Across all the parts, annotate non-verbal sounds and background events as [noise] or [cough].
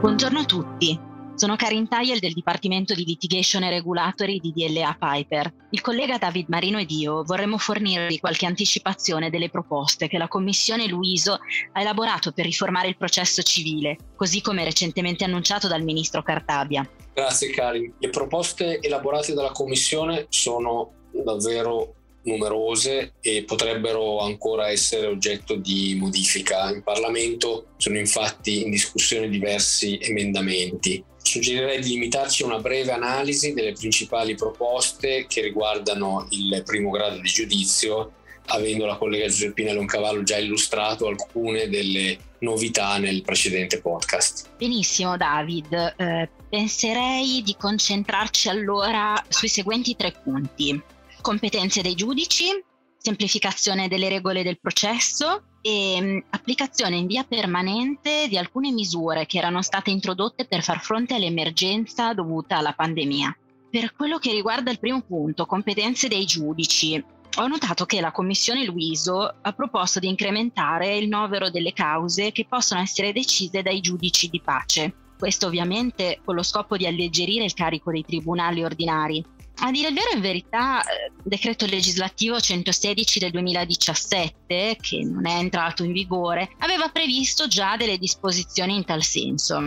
Buongiorno a tutti. Sono Karin Tayel del Dipartimento di Litigation e Regulatory di DLA Piper. Il collega David Marino ed io vorremmo fornirvi qualche anticipazione delle proposte che la Commissione Luiso ha elaborato per riformare il processo civile, così come recentemente annunciato dal Ministro Cartabia. Grazie Karin. Le proposte elaborate dalla Commissione sono davvero numerose e potrebbero ancora essere oggetto di modifica. In Parlamento sono infatti in discussione diversi emendamenti. Suggerirei di limitarci a una breve analisi delle principali proposte che riguardano il primo grado di giudizio, avendo la collega Giuseppina Loncavallo già illustrato alcune delle novità nel precedente podcast. Benissimo David, eh, penserei di concentrarci allora sui seguenti tre punti competenze dei giudici, semplificazione delle regole del processo e mm, applicazione in via permanente di alcune misure che erano state introdotte per far fronte all'emergenza dovuta alla pandemia. Per quello che riguarda il primo punto, competenze dei giudici, ho notato che la Commissione Luiso ha proposto di incrementare il novero delle cause che possono essere decise dai giudici di pace. Questo ovviamente con lo scopo di alleggerire il carico dei tribunali ordinari, a dire il vero, in verità, eh, decreto legislativo 116 del 2017, che non è entrato in vigore, aveva previsto già delle disposizioni in tal senso.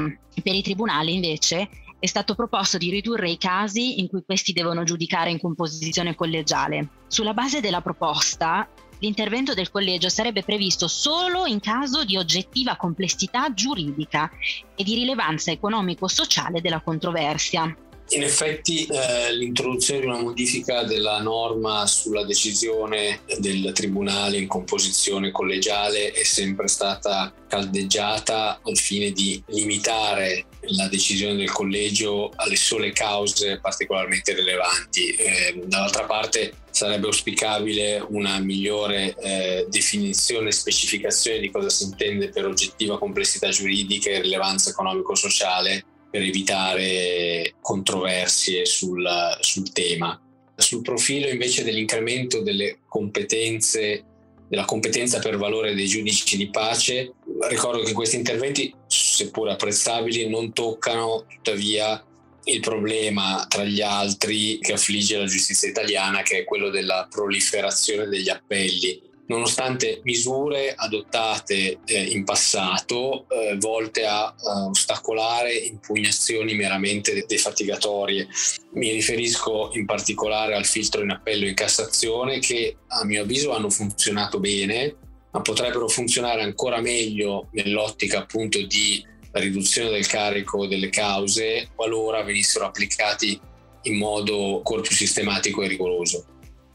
Per i tribunali, invece, è stato proposto di ridurre i casi in cui questi devono giudicare in composizione collegiale. Sulla base della proposta, l'intervento del collegio sarebbe previsto solo in caso di oggettiva complessità giuridica e di rilevanza economico-sociale della controversia. In effetti eh, l'introduzione di una modifica della norma sulla decisione del Tribunale in composizione collegiale è sempre stata caldeggiata al fine di limitare la decisione del collegio alle sole cause particolarmente rilevanti. Eh, dall'altra parte sarebbe auspicabile una migliore eh, definizione e specificazione di cosa si intende per oggettiva complessità giuridica e rilevanza economico-sociale per evitare controversie sul, sul tema. Sul profilo invece dell'incremento delle competenze della competenza per valore dei giudici di pace. Ricordo che questi interventi, seppur apprezzabili, non toccano tuttavia il problema tra gli altri che affligge la giustizia italiana, che è quello della proliferazione degli appelli nonostante misure adottate eh, in passato eh, volte a uh, ostacolare impugnazioni meramente defatigatorie. Mi riferisco in particolare al filtro in appello in Cassazione che a mio avviso hanno funzionato bene, ma potrebbero funzionare ancora meglio nell'ottica appunto di riduzione del carico delle cause qualora venissero applicati in modo ancora più sistematico e rigoroso.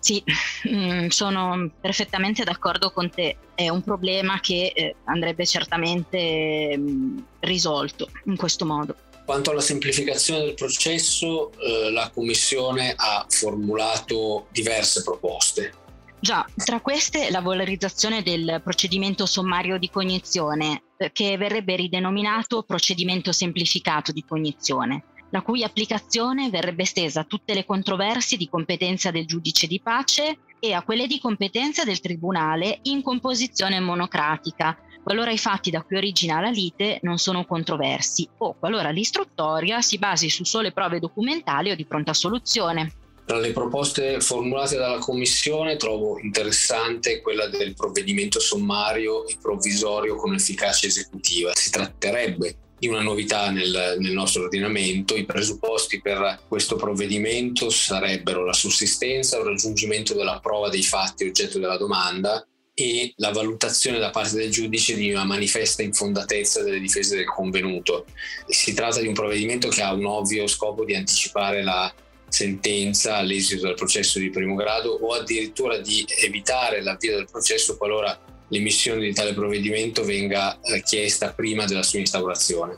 Sì, [laughs] mm, sono perfettamente d'accordo con te, è un problema che eh, andrebbe certamente mm, risolto in questo modo. Quanto alla semplificazione del processo, eh, la Commissione ha formulato diverse proposte. Già, tra queste la valorizzazione del procedimento sommario di cognizione, eh, che verrebbe ridenominato procedimento semplificato di cognizione la cui applicazione verrebbe estesa a tutte le controversie di competenza del giudice di pace e a quelle di competenza del tribunale in composizione monocratica, qualora i fatti da cui origina la lite non sono controversi o qualora l'istruttoria si basi su sole prove documentali o di pronta soluzione. Tra le proposte formulate dalla Commissione trovo interessante quella del provvedimento sommario e provvisorio con efficacia esecutiva. Si tratterebbe di una novità nel, nel, nostro ordinamento. I presupposti per questo provvedimento sarebbero la sussistenza il raggiungimento della prova dei fatti oggetto della domanda e la valutazione da parte del giudice di una manifesta infondatezza delle difese del convenuto. Si tratta di un provvedimento che ha un ovvio scopo di anticipare la sentenza all'esito del processo di primo grado o addirittura di evitare l'avvio del processo qualora l'emissione di tale provvedimento venga eh, chiesta prima della sua instaurazione.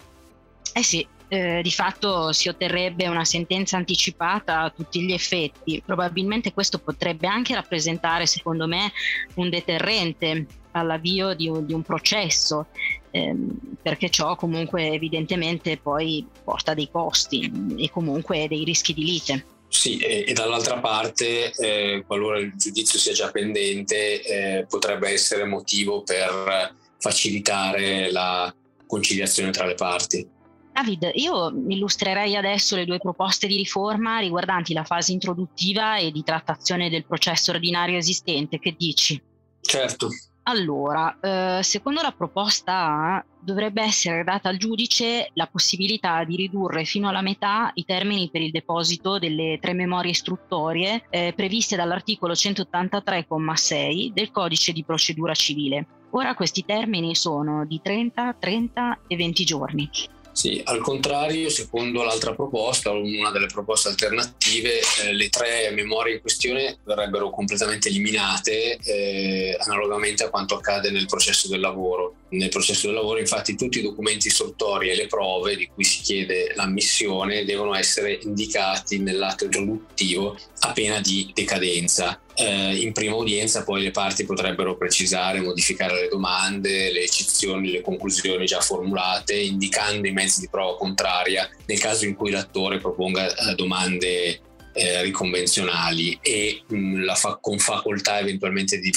Eh sì, eh, di fatto si otterrebbe una sentenza anticipata a tutti gli effetti. Probabilmente questo potrebbe anche rappresentare, secondo me, un deterrente all'avvio di un, di un processo, ehm, perché ciò comunque evidentemente poi porta dei costi e comunque dei rischi di lite. Sì, e, e dall'altra parte, eh, qualora il giudizio sia già pendente, eh, potrebbe essere motivo per facilitare la conciliazione tra le parti. David, io illustrerei adesso le due proposte di riforma riguardanti la fase introduttiva e di trattazione del processo ordinario esistente. Che dici? Certo. Allora, eh, secondo la proposta A, dovrebbe essere data al giudice la possibilità di ridurre fino alla metà i termini per il deposito delle tre memorie istruttorie eh, previste dall'articolo 183,6 del Codice di procedura civile. Ora questi termini sono di 30, 30 e 20 giorni. Sì, al contrario, secondo l'altra proposta, una delle proposte alternative, eh, le tre memorie in questione verrebbero completamente eliminate, eh, analogamente a quanto accade nel processo del lavoro. Nel processo del lavoro, infatti, tutti i documenti istruttori e le prove di cui si chiede l'ammissione devono essere indicati nell'atto introduttivo a pena di decadenza. Eh, in prima udienza poi le parti potrebbero precisare, modificare le domande, le eccezioni, le conclusioni già formulate, indicando i mezzi di prova contraria nel caso in cui l'attore proponga eh, domande eh, riconvenzionali e mh, mm, fa- con facoltà eventualmente di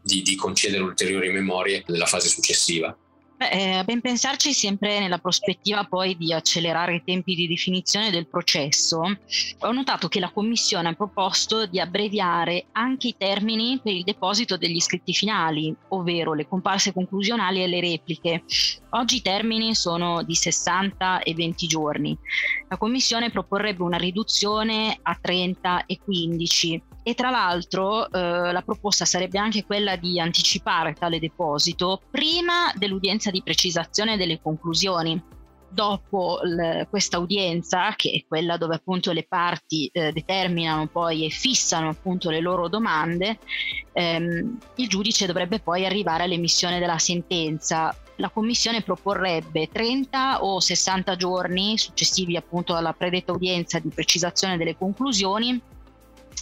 di, di concedere ulteriori memorie nella fase successiva. Beh, eh, a ben pensarci sempre nella prospettiva poi di accelerare i tempi di definizione del processo, ho notato che la Commissione ha proposto di abbreviare anche i termini per il deposito degli scritti finali, ovvero le comparse conclusionali e le repliche. Oggi i termini sono di 60 e 20 giorni. La Commissione proporrebbe una riduzione a 30 e 15 e tra l'altro eh, la proposta sarebbe anche quella di anticipare tale deposito prima dell'udienza di precisazione delle conclusioni. Dopo l- questa udienza, che è quella dove appunto le parti eh, determinano poi e fissano appunto le loro domande, ehm, il giudice dovrebbe poi arrivare all'emissione della sentenza. La commissione proporrebbe 30 o 60 giorni successivi appunto alla predetta udienza di precisazione delle conclusioni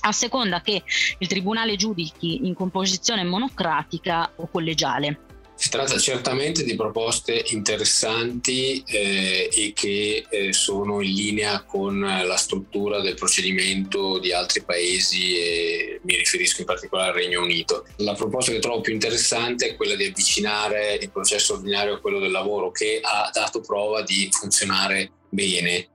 a seconda che il tribunale giudichi in composizione monocratica o collegiale. Si tratta certamente di proposte interessanti eh, e che eh, sono in linea con la struttura del procedimento di altri paesi e mi riferisco in particolare al Regno Unito. La proposta che trovo più interessante è quella di avvicinare il processo ordinario a quello del lavoro che ha dato prova di funzionare bene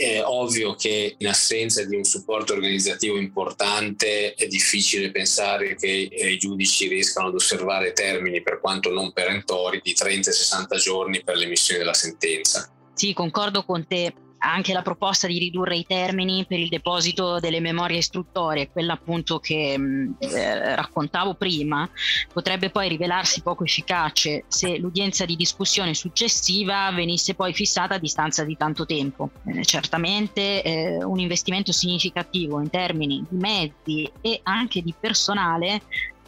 è ovvio che in assenza di un supporto organizzativo importante è difficile pensare che eh, i giudici riescano ad osservare termini, per quanto non perentori, di 30-60 giorni per l'emissione della sentenza. Sì, concordo con te anche la proposta di ridurre i termini per il deposito delle memorie istruttorie, quella appunto che mm, eh, raccontavo prima, potrebbe poi rivelarsi poco efficace se l'udienza di discussione successiva venisse poi fissata a distanza di tanto tempo. Eh, certamente eh, un investimento significativo in termini di mezzi e anche di personale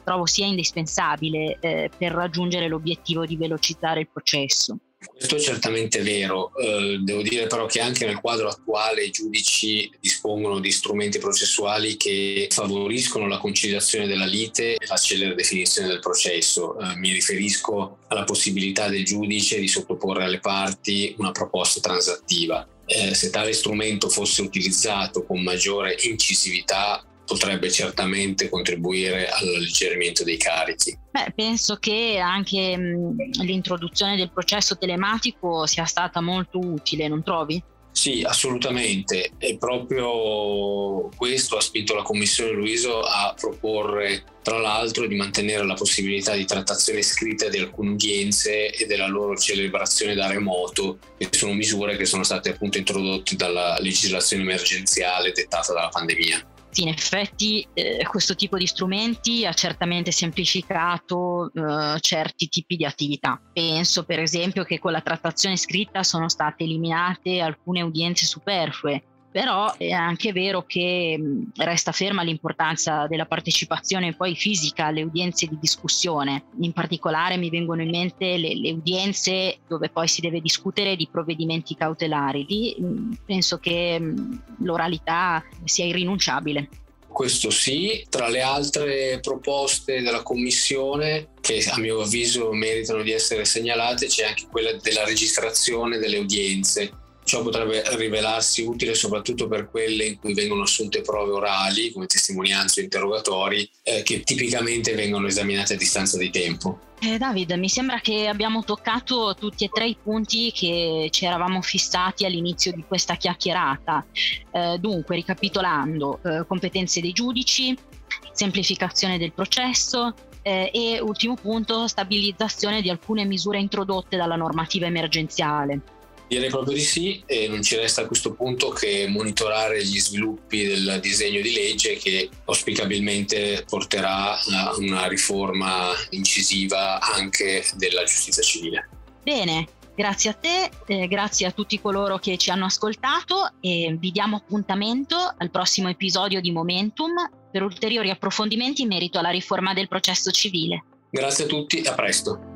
trovo sia indispensabile eh, per raggiungere l'obiettivo di velocizzare il processo. Questo è certamente vero, eh, devo dire però che anche nel quadro attuale i giudici dispongono di strumenti processuali che favoriscono la conciliazione della lite e la celere definizione del processo. Eh, mi riferisco alla possibilità del giudice di sottoporre alle parti una proposta transattiva. Eh, se tale strumento fosse utilizzato con maggiore incisività potrebbe certamente contribuire all'alleggerimento dei carichi. Beh, penso che anche mh, l'introduzione del processo telematico sia stata molto utile, non trovi? Sì, assolutamente. E proprio questo ha spinto la Commissione Luiso a proporre, tra l'altro, di mantenere la possibilità di trattazione scritta di alcune udienze e della loro celebrazione da remoto, che sono misure che sono state appunto introdotte dalla legislazione emergenziale dettata dalla pandemia. Sì, in effetti eh, questo tipo di strumenti ha certamente semplificato eh, certi tipi di attività. Penso per esempio che con la trattazione scritta sono state eliminate alcune udienze superflue, però è anche vero che resta ferma l'importanza della partecipazione poi fisica alle udienze di discussione. In particolare mi vengono in mente le, le udienze dove poi si deve discutere di provvedimenti cautelari. Lì penso che l'oralità sia irrinunciabile. Questo sì, tra le altre proposte della Commissione che a mio avviso meritano di essere segnalate c'è anche quella della registrazione delle udienze Ciò potrebbe rivelarsi utile soprattutto per quelle in cui vengono assunte prove orali, come testimonianze o interrogatori, eh, che tipicamente vengono esaminate a distanza di tempo. Eh, David, mi sembra che abbiamo toccato tutti e tre i punti che ci eravamo fissati all'inizio di questa chiacchierata. Eh, dunque, ricapitolando, eh, competenze dei giudici, semplificazione del processo, eh, e ultimo punto, stabilizzazione di alcune misure introdotte dalla normativa emergenziale. Direi proprio di sì e non ci resta a questo punto che monitorare gli sviluppi del disegno di legge che auspicabilmente porterà a una riforma incisiva anche della giustizia civile. Bene, Grazie a te, eh, grazie a tutti coloro che ci hanno ascoltato e vi diamo appuntamento al prossimo episodio di Momentum per ulteriori approfondimenti in merito alla riforma del processo civile. Grazie a tutti e a presto.